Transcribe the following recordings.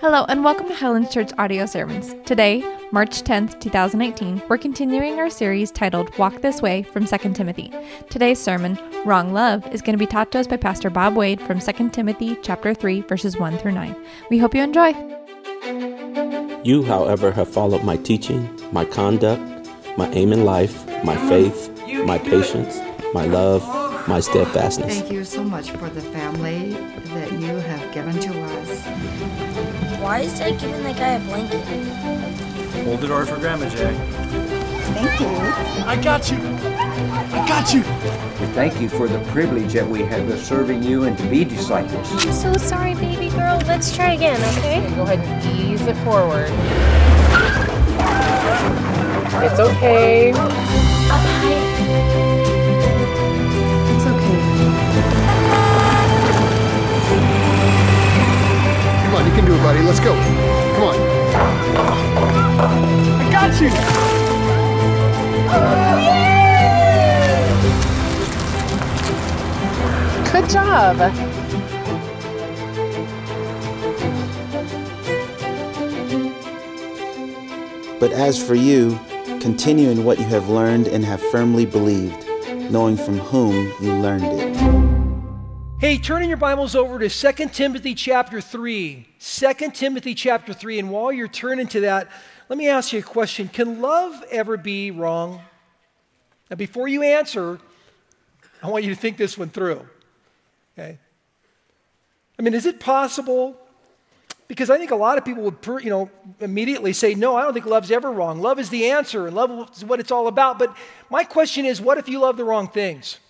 Hello, and welcome to Highlands Church Audio Sermons. Today, March 10th, 2019, we're continuing our series titled Walk This Way from 2 Timothy. Today's sermon, Wrong Love, is going to be taught to us by Pastor Bob Wade from 2 Timothy chapter 3, verses 1 through 9. We hope you enjoy. You, however, have followed my teaching, my conduct, my aim in life, my faith, my patience, my love, my steadfastness. Thank you so much for the family that you have given to us. Why is Dad giving that guy a blanket? Hold the door for Grandma, Jack. Thank you. I got you. I got you. We thank you for the privilege that we have of serving you and to be disciples. I'm so sorry, baby girl. Let's try again, okay? Go ahead and ease it forward. It's okay. Buddy. Let's go. Come on. I got you. Good job. But as for you, continue in what you have learned and have firmly believed, knowing from whom you learned it. Hey, turn in your Bibles over to 2 Timothy chapter 3. 2 Timothy chapter 3. And while you're turning to that, let me ask you a question. Can love ever be wrong? Now, before you answer, I want you to think this one through. Okay? I mean, is it possible? Because I think a lot of people would, you know, immediately say, "No, I don't think love's ever wrong. Love is the answer, and love is what it's all about." But my question is, what if you love the wrong things?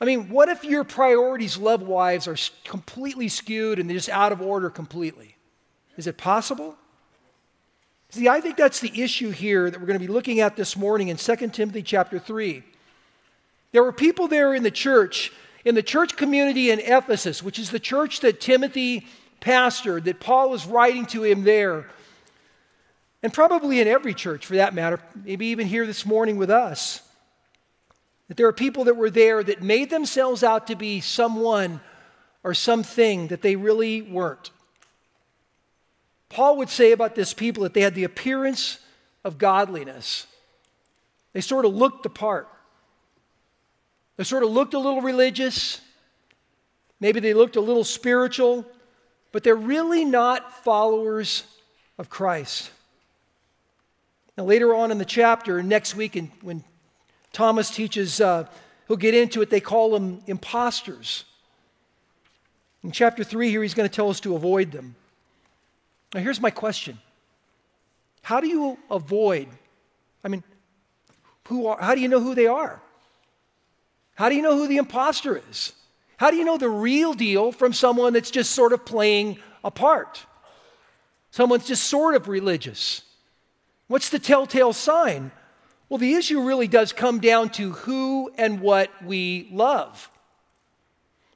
I mean, what if your priorities love wise are completely skewed and they're just out of order completely? Is it possible? See, I think that's the issue here that we're going to be looking at this morning in 2 Timothy chapter 3. There were people there in the church, in the church community in Ephesus, which is the church that Timothy pastored, that Paul was writing to him there. And probably in every church for that matter, maybe even here this morning with us. That there are people that were there that made themselves out to be someone or something that they really weren't. Paul would say about this people that they had the appearance of godliness. They sort of looked the part. They sort of looked a little religious. Maybe they looked a little spiritual, but they're really not followers of Christ. Now, later on in the chapter, next week, in, when Thomas teaches, uh, he'll get into it, they call them imposters. In chapter 3 here, he's going to tell us to avoid them. Now, here's my question How do you avoid? I mean, who are, how do you know who they are? How do you know who the imposter is? How do you know the real deal from someone that's just sort of playing a part? Someone's just sort of religious. What's the telltale sign? Well, the issue really does come down to who and what we love.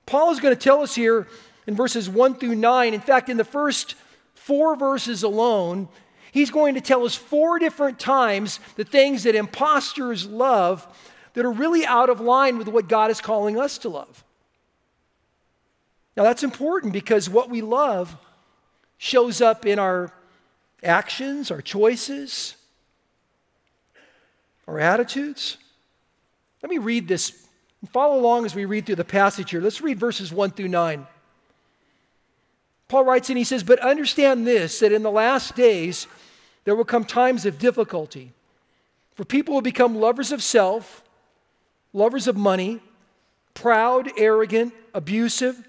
Paul is going to tell us here in verses 1 through 9. In fact, in the first four verses alone, he's going to tell us four different times the things that imposters love that are really out of line with what God is calling us to love. Now, that's important because what we love shows up in our actions, our choices, our attitudes. Let me read this. Follow along as we read through the passage here. Let's read verses 1 through 9. Paul writes and he says, But understand this, that in the last days there will come times of difficulty. For people will become lovers of self, lovers of money, proud, arrogant, abusive,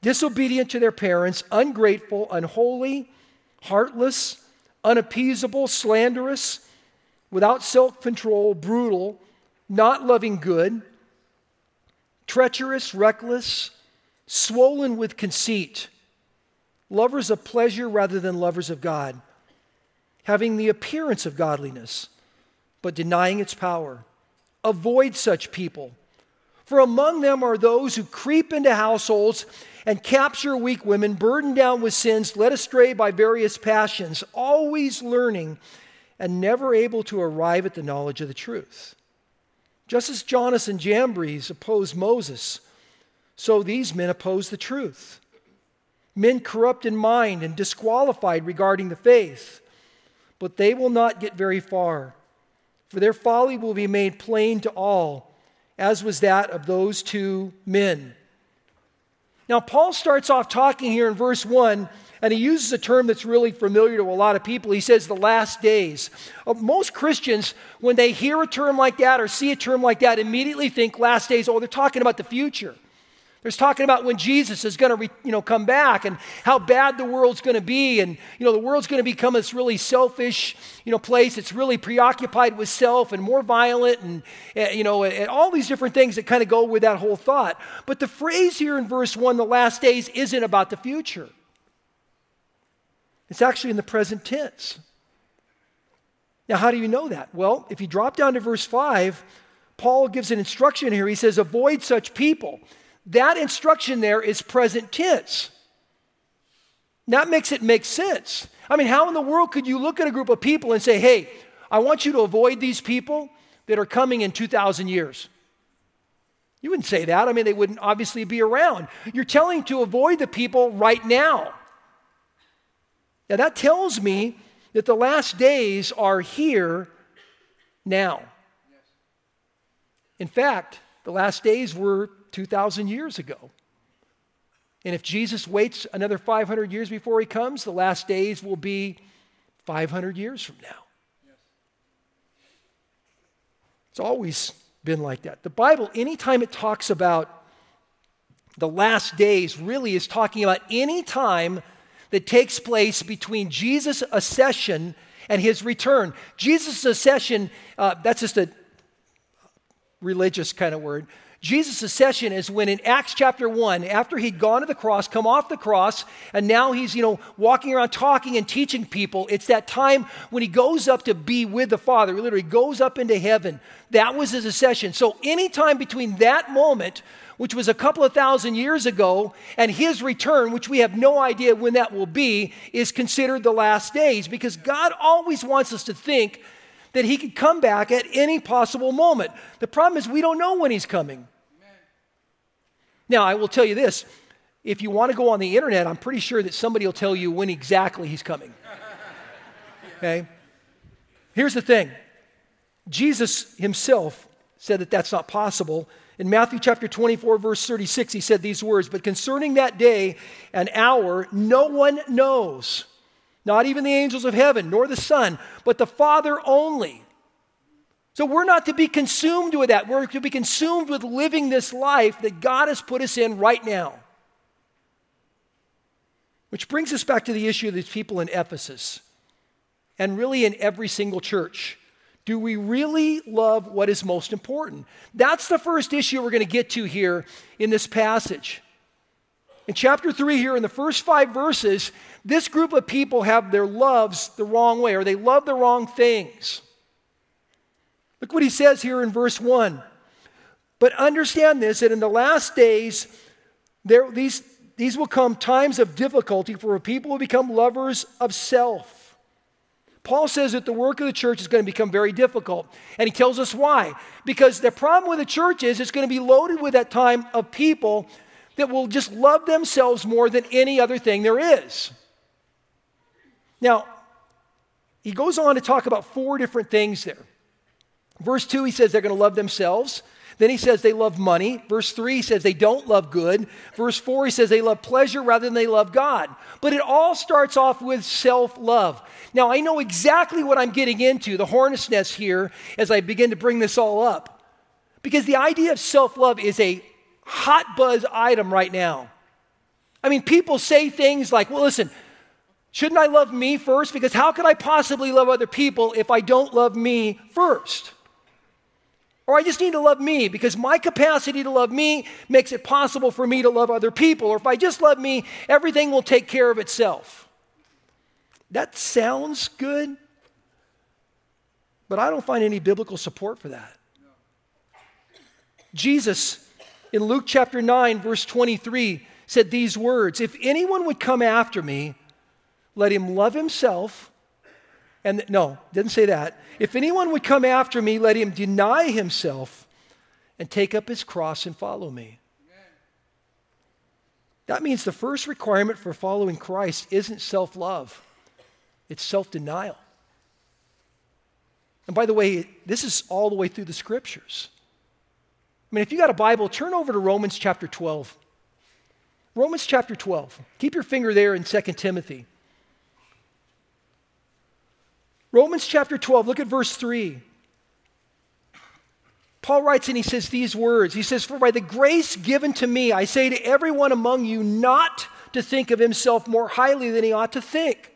disobedient to their parents, ungrateful, unholy, heartless, unappeasable, slanderous, without self control, brutal, not loving good, treacherous, reckless, swollen with conceit, lovers of pleasure rather than lovers of God, having the appearance of godliness, but denying its power. Avoid such people. For among them are those who creep into households and capture weak women, burdened down with sins, led astray by various passions, always learning and never able to arrive at the knowledge of the truth. Just as Jannes and Jambres opposed Moses, so these men oppose the truth. men corrupt in mind and disqualified regarding the faith. But they will not get very far, for their folly will be made plain to all, as was that of those two men. Now, Paul starts off talking here in verse 1 and he uses a term that's really familiar to a lot of people. He says the last days. Uh, most Christians, when they hear a term like that or see a term like that, immediately think last days, oh, they're talking about the future. They're talking about when Jesus is going to, you know, come back and how bad the world's going to be, and you know, the world's going to become this really selfish, you know, place. It's really preoccupied with self and more violent, and uh, you know, and all these different things that kind of go with that whole thought. But the phrase here in verse one, "the last days," isn't about the future. It's actually in the present tense. Now, how do you know that? Well, if you drop down to verse 5, Paul gives an instruction here. He says, Avoid such people. That instruction there is present tense. That makes it make sense. I mean, how in the world could you look at a group of people and say, Hey, I want you to avoid these people that are coming in 2,000 years? You wouldn't say that. I mean, they wouldn't obviously be around. You're telling to avoid the people right now. Now, that tells me that the last days are here now. In fact, the last days were 2,000 years ago. And if Jesus waits another 500 years before he comes, the last days will be 500 years from now. It's always been like that. The Bible, anytime it talks about the last days, really is talking about any time that takes place between Jesus' ascension and his return. Jesus' ascension, uh, that's just a religious kind of word. Jesus' ascension is when in Acts chapter 1, after he'd gone to the cross, come off the cross, and now he's, you know, walking around talking and teaching people. It's that time when he goes up to be with the Father. He literally goes up into heaven. That was his ascension. So anytime between that moment which was a couple of thousand years ago, and his return, which we have no idea when that will be, is considered the last days because God always wants us to think that he could come back at any possible moment. The problem is we don't know when he's coming. Now, I will tell you this if you want to go on the internet, I'm pretty sure that somebody will tell you when exactly he's coming. Okay? Here's the thing Jesus himself said that that's not possible. In Matthew chapter 24, verse 36, he said these words But concerning that day and hour, no one knows, not even the angels of heaven, nor the Son, but the Father only. So we're not to be consumed with that. We're to be consumed with living this life that God has put us in right now. Which brings us back to the issue of these people in Ephesus and really in every single church. Do we really love what is most important? That's the first issue we're going to get to here in this passage. In chapter 3, here in the first five verses, this group of people have their loves the wrong way, or they love the wrong things. Look what he says here in verse 1. But understand this that in the last days, there, these, these will come times of difficulty for people who become lovers of self Paul says that the work of the church is going to become very difficult. And he tells us why. Because the problem with the church is it's going to be loaded with that time of people that will just love themselves more than any other thing there is. Now, he goes on to talk about four different things there. Verse 2, he says they're going to love themselves. Then he says they love money. Verse 3 he says they don't love good. Verse 4 he says they love pleasure rather than they love God. But it all starts off with self love. Now I know exactly what I'm getting into, the hornet's nest here, as I begin to bring this all up. Because the idea of self love is a hot buzz item right now. I mean, people say things like, well, listen, shouldn't I love me first? Because how could I possibly love other people if I don't love me first? Or I just need to love me because my capacity to love me makes it possible for me to love other people. Or if I just love me, everything will take care of itself. That sounds good, but I don't find any biblical support for that. Jesus, in Luke chapter 9, verse 23, said these words If anyone would come after me, let him love himself and no, didn't say that. If anyone would come after me, let him deny himself and take up his cross and follow me. That means the first requirement for following Christ isn't self love, it's self denial. And by the way, this is all the way through the scriptures. I mean, if you got a Bible, turn over to Romans chapter 12. Romans chapter 12. Keep your finger there in 2 Timothy. Romans chapter 12, look at verse 3. Paul writes and he says these words He says, For by the grace given to me, I say to everyone among you not to think of himself more highly than he ought to think,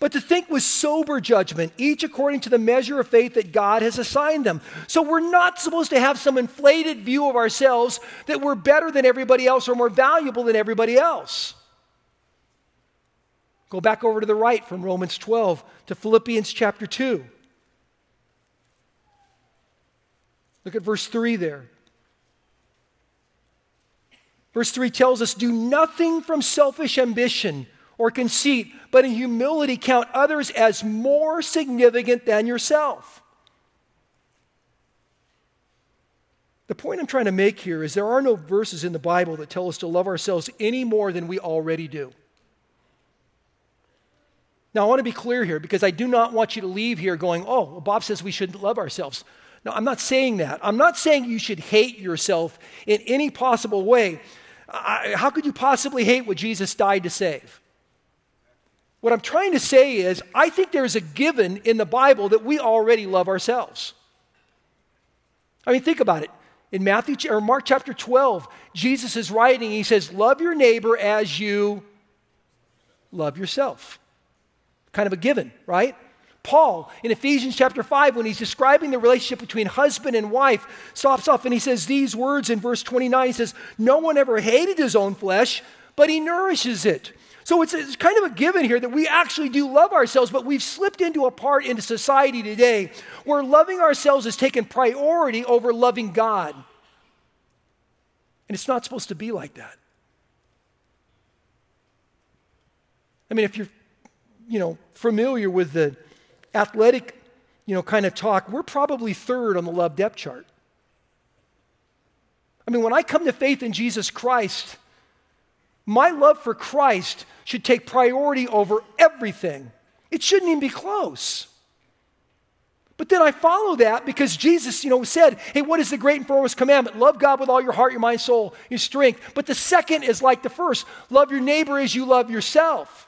but to think with sober judgment, each according to the measure of faith that God has assigned them. So we're not supposed to have some inflated view of ourselves that we're better than everybody else or more valuable than everybody else. Go back over to the right from Romans 12 to Philippians chapter 2. Look at verse 3 there. Verse 3 tells us do nothing from selfish ambition or conceit, but in humility count others as more significant than yourself. The point I'm trying to make here is there are no verses in the Bible that tell us to love ourselves any more than we already do. Now, I want to be clear here because I do not want you to leave here going, oh, well, Bob says we shouldn't love ourselves. No, I'm not saying that. I'm not saying you should hate yourself in any possible way. I, how could you possibly hate what Jesus died to save? What I'm trying to say is, I think there's a given in the Bible that we already love ourselves. I mean, think about it. In Matthew or Mark chapter 12, Jesus is writing, he says, Love your neighbor as you love yourself. Kind of a given, right? Paul in Ephesians chapter 5, when he's describing the relationship between husband and wife, stops off and he says these words in verse 29. He says, No one ever hated his own flesh, but he nourishes it. So it's, it's kind of a given here that we actually do love ourselves, but we've slipped into a part into society today where loving ourselves has taken priority over loving God. And it's not supposed to be like that. I mean, if you're, you know, familiar with the athletic, you know, kind of talk, we're probably third on the love depth chart. I mean, when I come to faith in Jesus Christ, my love for Christ should take priority over everything. It shouldn't even be close. But then I follow that because Jesus, you know, said, hey, what is the great and foremost commandment? Love God with all your heart, your mind, soul, your strength. But the second is like the first love your neighbor as you love yourself.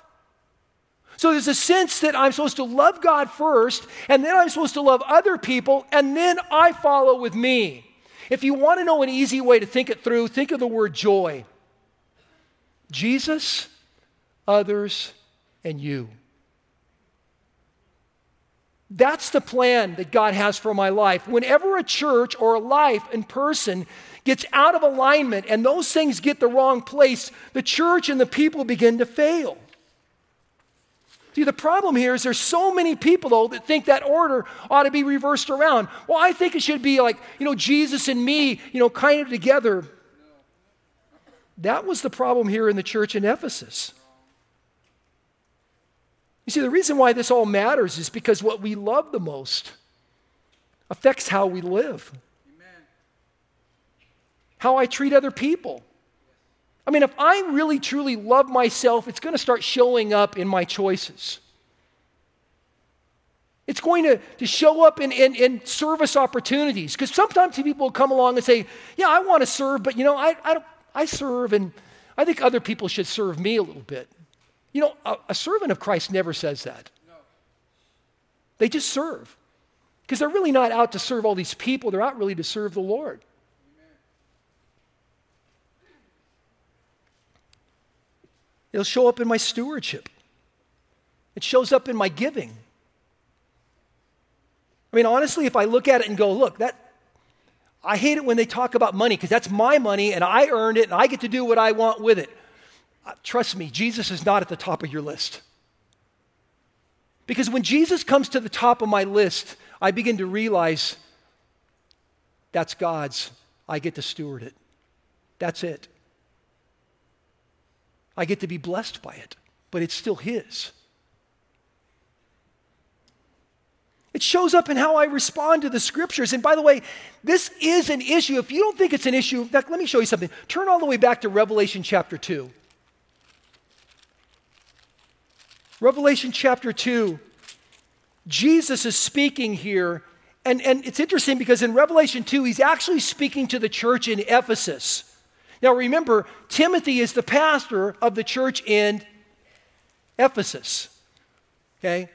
So there's a sense that I'm supposed to love God first, and then I'm supposed to love other people, and then I follow with me. If you want to know an easy way to think it through, think of the word joy Jesus, others, and you. That's the plan that God has for my life. Whenever a church or a life and person gets out of alignment and those things get the wrong place, the church and the people begin to fail. See, the problem here is there's so many people, though, that think that order ought to be reversed around. Well, I think it should be like, you know, Jesus and me, you know, kind of together. That was the problem here in the church in Ephesus. You see, the reason why this all matters is because what we love the most affects how we live, Amen. how I treat other people. I mean, if I really truly love myself, it's going to start showing up in my choices. It's going to, to show up in, in, in service opportunities. Because sometimes people come along and say, Yeah, I want to serve, but you know, I, I, I serve and I think other people should serve me a little bit. You know, a, a servant of Christ never says that. No. They just serve. Because they're really not out to serve all these people, they're out really to serve the Lord. It'll show up in my stewardship. It shows up in my giving. I mean, honestly, if I look at it and go, look, that I hate it when they talk about money because that's my money and I earned it and I get to do what I want with it. Uh, trust me, Jesus is not at the top of your list. Because when Jesus comes to the top of my list, I begin to realize that's God's. I get to steward it. That's it. I get to be blessed by it, but it's still His. It shows up in how I respond to the scriptures. And by the way, this is an issue. If you don't think it's an issue, in fact, let me show you something. Turn all the way back to Revelation chapter 2. Revelation chapter 2. Jesus is speaking here. And, and it's interesting because in Revelation 2, he's actually speaking to the church in Ephesus. Now remember, Timothy is the pastor of the church in Ephesus. Okay?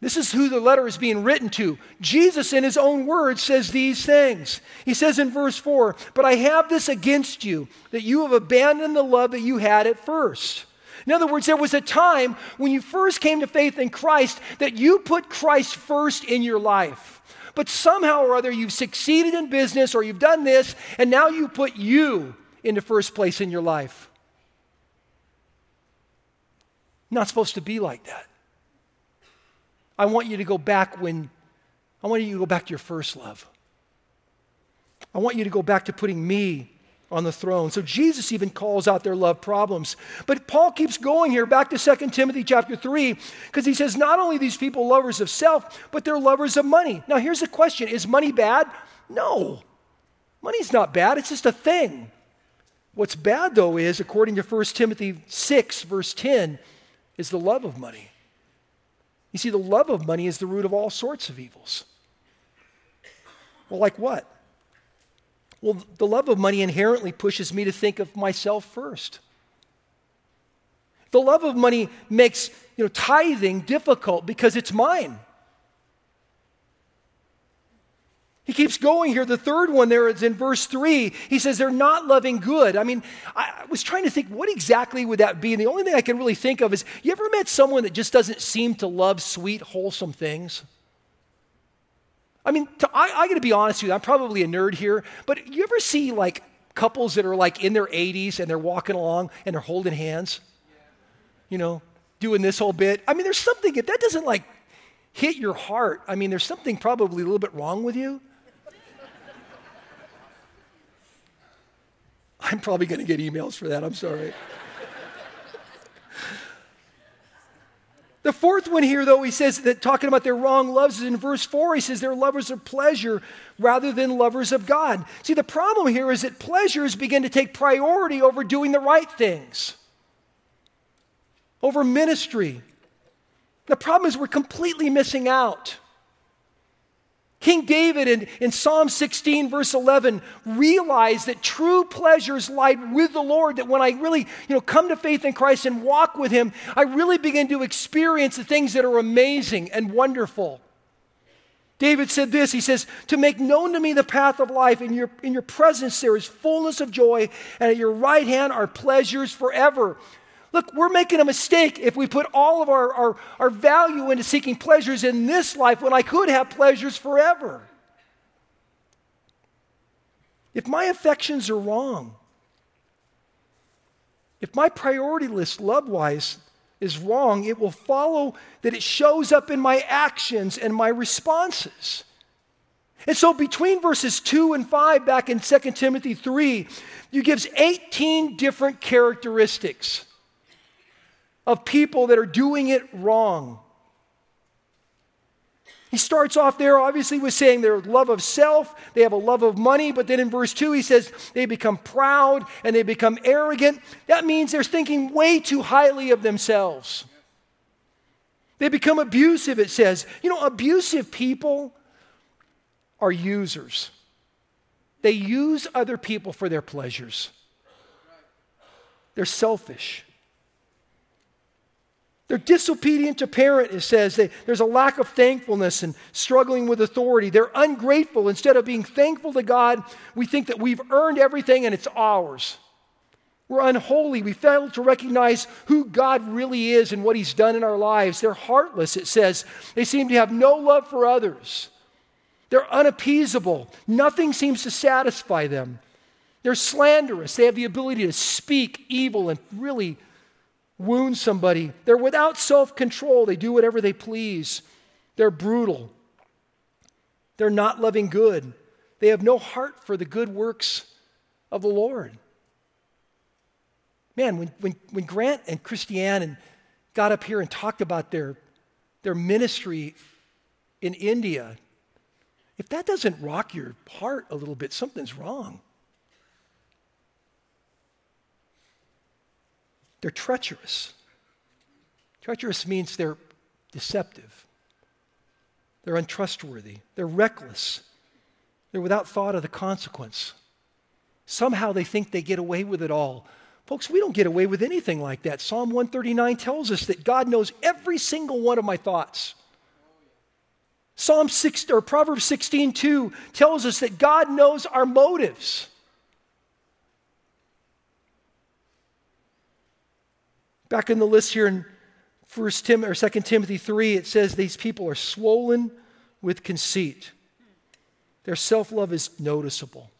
This is who the letter is being written to. Jesus, in his own words, says these things. He says in verse 4 But I have this against you, that you have abandoned the love that you had at first. In other words, there was a time when you first came to faith in Christ that you put Christ first in your life. But somehow or other, you've succeeded in business or you've done this, and now you put you into first place in your life. Not supposed to be like that. I want you to go back when, I want you to go back to your first love. I want you to go back to putting me on the throne. So Jesus even calls out their love problems. But Paul keeps going here back to 2 Timothy chapter 3 because he says not only these people lovers of self, but they're lovers of money. Now here's the question, is money bad? No. Money's not bad, it's just a thing. What's bad though is according to 1 Timothy 6 verse 10 is the love of money. You see, the love of money is the root of all sorts of evils. Well, like what? Well, the love of money inherently pushes me to think of myself first. The love of money makes you know, tithing difficult because it's mine. He keeps going here. The third one there is in verse 3. He says they're not loving good. I mean, I was trying to think what exactly would that be? And the only thing I can really think of is you ever met someone that just doesn't seem to love sweet, wholesome things? I mean, to, I, I got to be honest with you, I'm probably a nerd here, but you ever see like couples that are like in their 80s and they're walking along and they're holding hands? You know, doing this whole bit. I mean, there's something, if that doesn't like hit your heart, I mean, there's something probably a little bit wrong with you. I'm probably to get emails for that. I'm sorry. The fourth one here, though, he says that talking about their wrong loves is in verse 4. He says they're lovers of pleasure rather than lovers of God. See, the problem here is that pleasures begin to take priority over doing the right things, over ministry. The problem is we're completely missing out. King David in, in Psalm 16, verse 11, realized that true pleasures lie with the Lord. That when I really you know, come to faith in Christ and walk with Him, I really begin to experience the things that are amazing and wonderful. David said this He says, To make known to me the path of life, in your, in your presence there is fullness of joy, and at your right hand are pleasures forever. Look, we're making a mistake if we put all of our, our, our value into seeking pleasures in this life when I could have pleasures forever. If my affections are wrong, if my priority list, love wise, is wrong, it will follow that it shows up in my actions and my responses. And so between verses 2 and 5 back in 2 Timothy 3, you gives 18 different characteristics of people that are doing it wrong. He starts off there, obviously, with saying their love of self, they have a love of money, but then in verse 2, he says they become proud and they become arrogant. That means they're thinking way too highly of themselves. They become abusive, it says. You know, abusive people are users, they use other people for their pleasures, they're selfish. They're disobedient to parent, it says. They, there's a lack of thankfulness and struggling with authority. They're ungrateful. Instead of being thankful to God, we think that we've earned everything and it's ours. We're unholy. We fail to recognize who God really is and what He's done in our lives. They're heartless, it says. They seem to have no love for others. They're unappeasable. Nothing seems to satisfy them. They're slanderous. They have the ability to speak evil and really wound somebody. They're without self control. They do whatever they please. They're brutal. They're not loving good. They have no heart for the good works of the Lord. Man, when, when, when Grant and Christiane and got up here and talked about their, their ministry in India, if that doesn't rock your heart a little bit, something's wrong. They're treacherous. Treacherous means they're deceptive, they're untrustworthy, they're reckless, they're without thought of the consequence. Somehow they think they get away with it all. Folks, we don't get away with anything like that. Psalm 139 tells us that God knows every single one of my thoughts. Psalm 6 or Proverbs 16, 2 tells us that God knows our motives. Back in the list here in 1 Tim or 2 Timothy 3, it says these people are swollen with conceit. Their self-love is noticeable.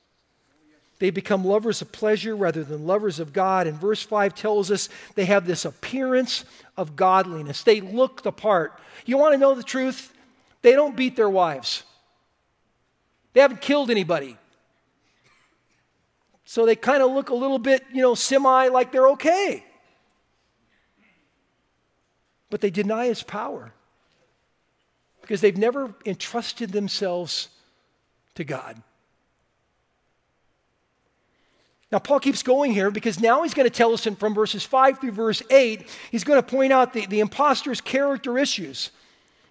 They become lovers of pleasure rather than lovers of God. And verse 5 tells us they have this appearance of godliness. They look the part. You want to know the truth? They don't beat their wives, they haven't killed anybody. So they kind of look a little bit, you know, semi like they're okay. But they deny his power because they've never entrusted themselves to God. Now, Paul keeps going here because now he's going to tell us in, from verses 5 through verse 8, he's going to point out the, the impostor's character issues.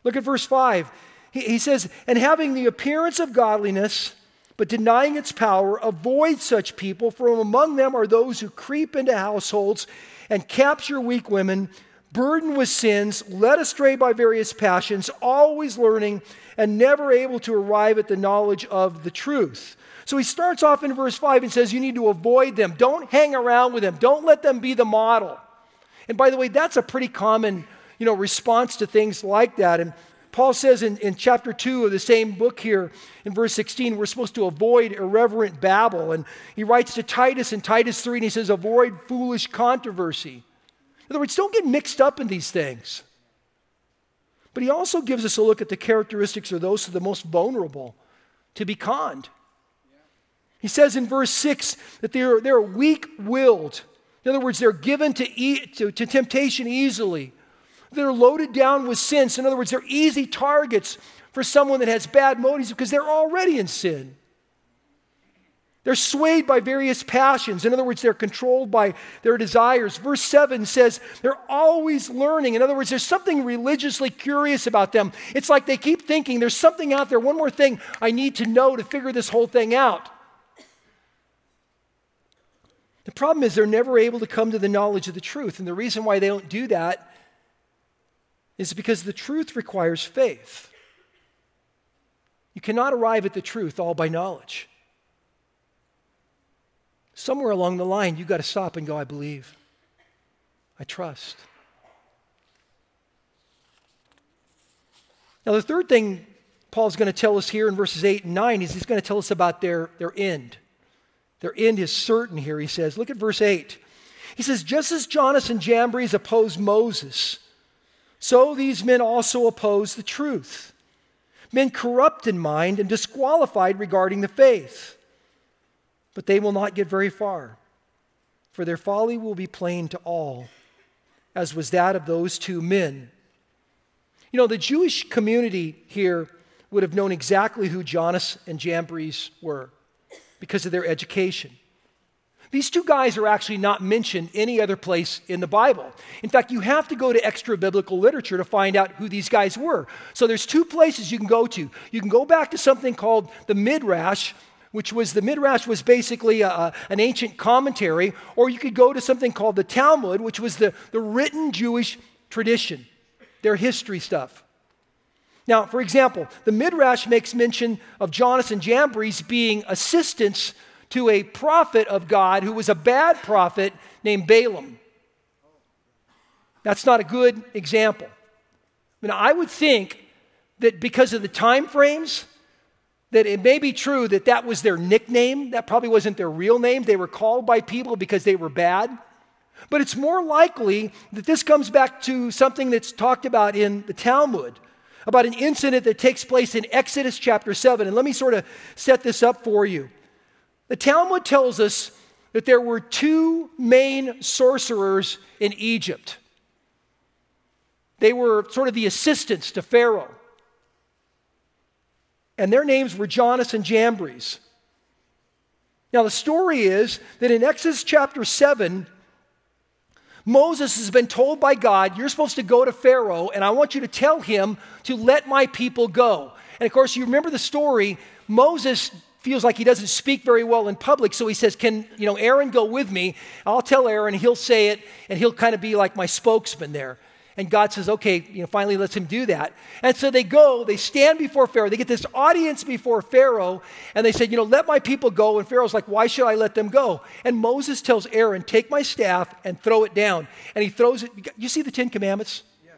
Look at verse 5. He, he says, And having the appearance of godliness, but denying its power, avoid such people, for among them are those who creep into households and capture weak women, burdened with sins, led astray by various passions, always learning, and never able to arrive at the knowledge of the truth. So he starts off in verse 5 and says, You need to avoid them. Don't hang around with them. Don't let them be the model. And by the way, that's a pretty common you know, response to things like that. And Paul says in, in chapter 2 of the same book here, in verse 16, we're supposed to avoid irreverent babble. And he writes to Titus in Titus 3, and he says, Avoid foolish controversy. In other words, don't get mixed up in these things. But he also gives us a look at the characteristics of those who are the most vulnerable to be conned. He says in verse 6 that they're, they're weak willed. In other words, they're given to, eat, to, to temptation easily. They're loaded down with sins. In other words, they're easy targets for someone that has bad motives because they're already in sin. They're swayed by various passions. In other words, they're controlled by their desires. Verse 7 says they're always learning. In other words, there's something religiously curious about them. It's like they keep thinking there's something out there, one more thing I need to know to figure this whole thing out. The problem is they're never able to come to the knowledge of the truth. And the reason why they don't do that is because the truth requires faith. You cannot arrive at the truth all by knowledge. Somewhere along the line, you've got to stop and go, I believe. I trust. Now, the third thing Paul's going to tell us here in verses 8 and 9 is he's going to tell us about their, their end. Their end is certain here, he says. Look at verse 8. He says, Just as Jannes and Jambres opposed Moses, so these men also oppose the truth. Men corrupt in mind and disqualified regarding the faith. But they will not get very far, for their folly will be plain to all, as was that of those two men. You know, the Jewish community here would have known exactly who Jannes and Jambres were because of their education. These two guys are actually not mentioned any other place in the Bible. In fact, you have to go to extra biblical literature to find out who these guys were. So there's two places you can go to. You can go back to something called the Midrash, which was the Midrash was basically a, an ancient commentary, or you could go to something called the Talmud, which was the, the written Jewish tradition, their history stuff. Now, for example, the Midrash makes mention of and Jambres being assistants to a prophet of God who was a bad prophet named Balaam. That's not a good example. Now, I would think that because of the time frames, that it may be true that that was their nickname. That probably wasn't their real name. They were called by people because they were bad. But it's more likely that this comes back to something that's talked about in the Talmud about an incident that takes place in Exodus chapter 7. And let me sort of set this up for you. The Talmud tells us that there were two main sorcerers in Egypt. They were sort of the assistants to Pharaoh. And their names were Jannes and Jambres. Now, the story is that in Exodus chapter 7, Moses has been told by God, You're supposed to go to Pharaoh, and I want you to tell him to let my people go. And of course, you remember the story. Moses feels like he doesn't speak very well in public, so he says, Can you know Aaron go with me? I'll tell Aaron, he'll say it, and he'll kind of be like my spokesman there. And God says, okay, you know, finally lets him do that. And so they go, they stand before Pharaoh, they get this audience before Pharaoh, and they said, you know, let my people go. And Pharaoh's like, why should I let them go? And Moses tells Aaron, take my staff and throw it down. And he throws it. You see the Ten Commandments? Yes.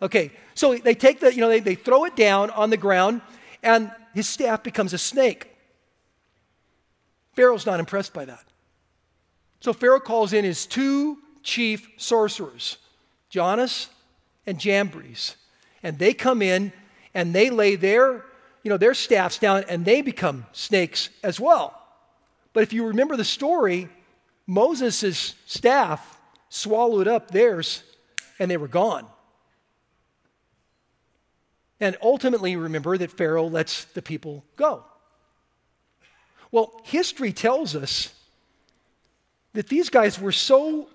Okay, so they take the, you know, they, they throw it down on the ground, and his staff becomes a snake. Pharaoh's not impressed by that. So Pharaoh calls in his two chief sorcerers. Jannes and Jambres. And they come in and they lay their, you know, their staffs down and they become snakes as well. But if you remember the story, Moses' staff swallowed up theirs and they were gone. And ultimately, remember that Pharaoh lets the people go. Well, history tells us that these guys were so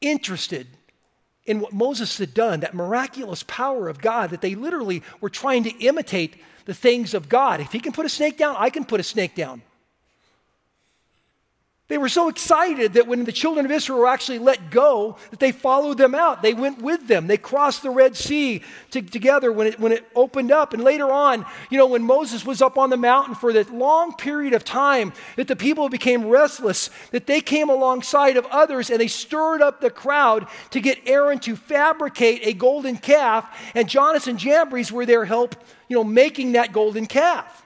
interested in what Moses had done, that miraculous power of God, that they literally were trying to imitate the things of God. If he can put a snake down, I can put a snake down. They were so excited that when the children of Israel were actually let go, that they followed them out. They went with them. They crossed the Red Sea to, together when it, when it opened up. And later on, you know, when Moses was up on the mountain for that long period of time, that the people became restless, that they came alongside of others and they stirred up the crowd to get Aaron to fabricate a golden calf. And and Jambres were there help, you know, making that golden calf.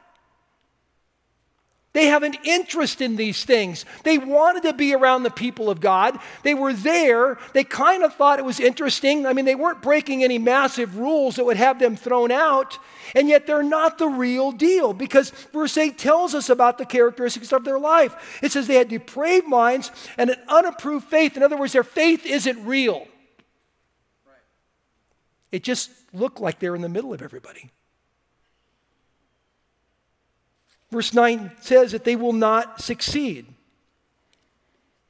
They have an interest in these things. They wanted to be around the people of God. They were there. They kind of thought it was interesting. I mean, they weren't breaking any massive rules that would have them thrown out. And yet they're not the real deal because verse 8 tells us about the characteristics of their life. It says they had depraved minds and an unapproved faith. In other words, their faith isn't real. It just looked like they're in the middle of everybody. Verse 9 says that they will not succeed.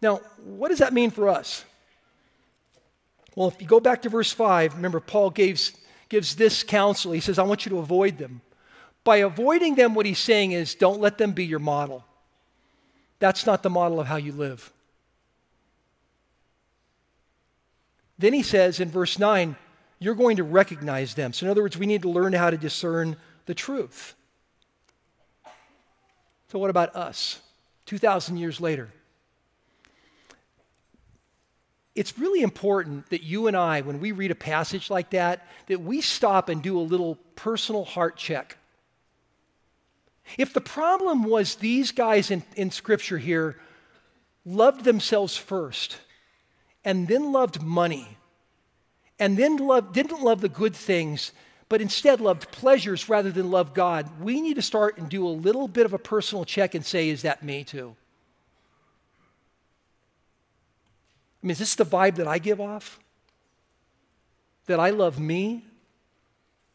Now, what does that mean for us? Well, if you go back to verse 5, remember, Paul gives, gives this counsel. He says, I want you to avoid them. By avoiding them, what he's saying is, don't let them be your model. That's not the model of how you live. Then he says in verse 9, you're going to recognize them. So, in other words, we need to learn how to discern the truth. So, what about us, 2,000 years later? It's really important that you and I, when we read a passage like that, that we stop and do a little personal heart check. If the problem was these guys in, in Scripture here loved themselves first, and then loved money, and then loved, didn't love the good things but instead loved pleasures rather than love God, we need to start and do a little bit of a personal check and say, is that me too? I mean, is this the vibe that I give off? That I love me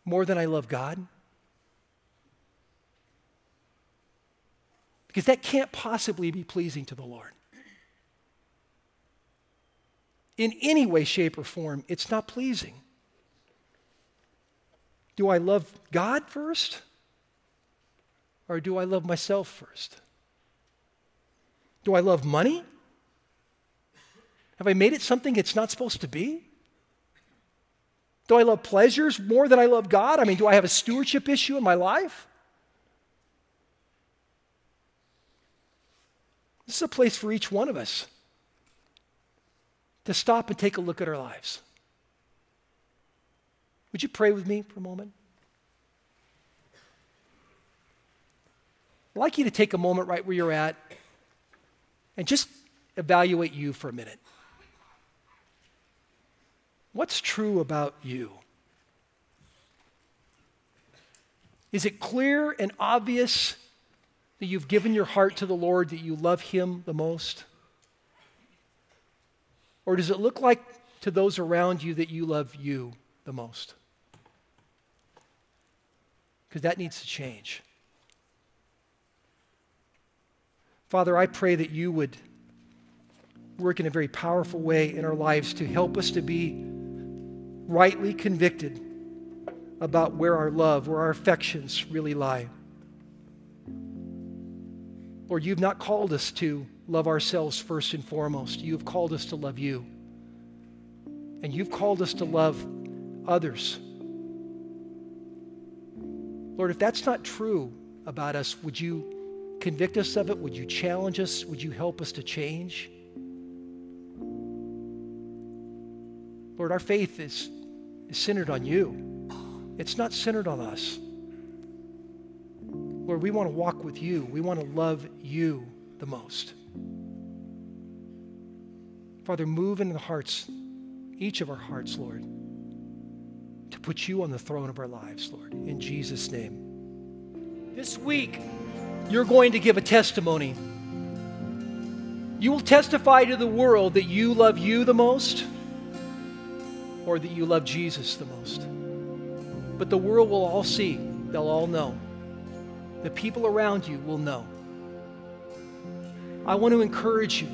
more than I love God? Because that can't possibly be pleasing to the Lord. In any way, shape, or form, it's not pleasing. Do I love God first? Or do I love myself first? Do I love money? Have I made it something it's not supposed to be? Do I love pleasures more than I love God? I mean, do I have a stewardship issue in my life? This is a place for each one of us to stop and take a look at our lives. Would you pray with me for a moment? I'd like you to take a moment right where you're at and just evaluate you for a minute. What's true about you? Is it clear and obvious that you've given your heart to the Lord, that you love Him the most? Or does it look like to those around you that you love you the most? Because that needs to change. Father, I pray that you would work in a very powerful way in our lives to help us to be rightly convicted about where our love, where our affections really lie. Lord, you've not called us to love ourselves first and foremost. You've called us to love you. And you've called us to love others. Lord, if that's not true about us, would you convict us of it? Would you challenge us? Would you help us to change? Lord, our faith is, is centered on you. It's not centered on us. Lord, we want to walk with you. We want to love you the most. Father, move in the hearts, each of our hearts, Lord, to put you on the throne of our lives, Lord, in Jesus' name. This week, you're going to give a testimony. You will testify to the world that you love you the most or that you love Jesus the most. But the world will all see, they'll all know. The people around you will know. I want to encourage you.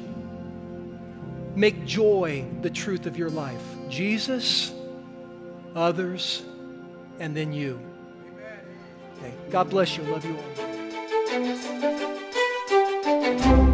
Make joy the truth of your life. Jesus, others, and then you. Okay. God bless you. Love you all.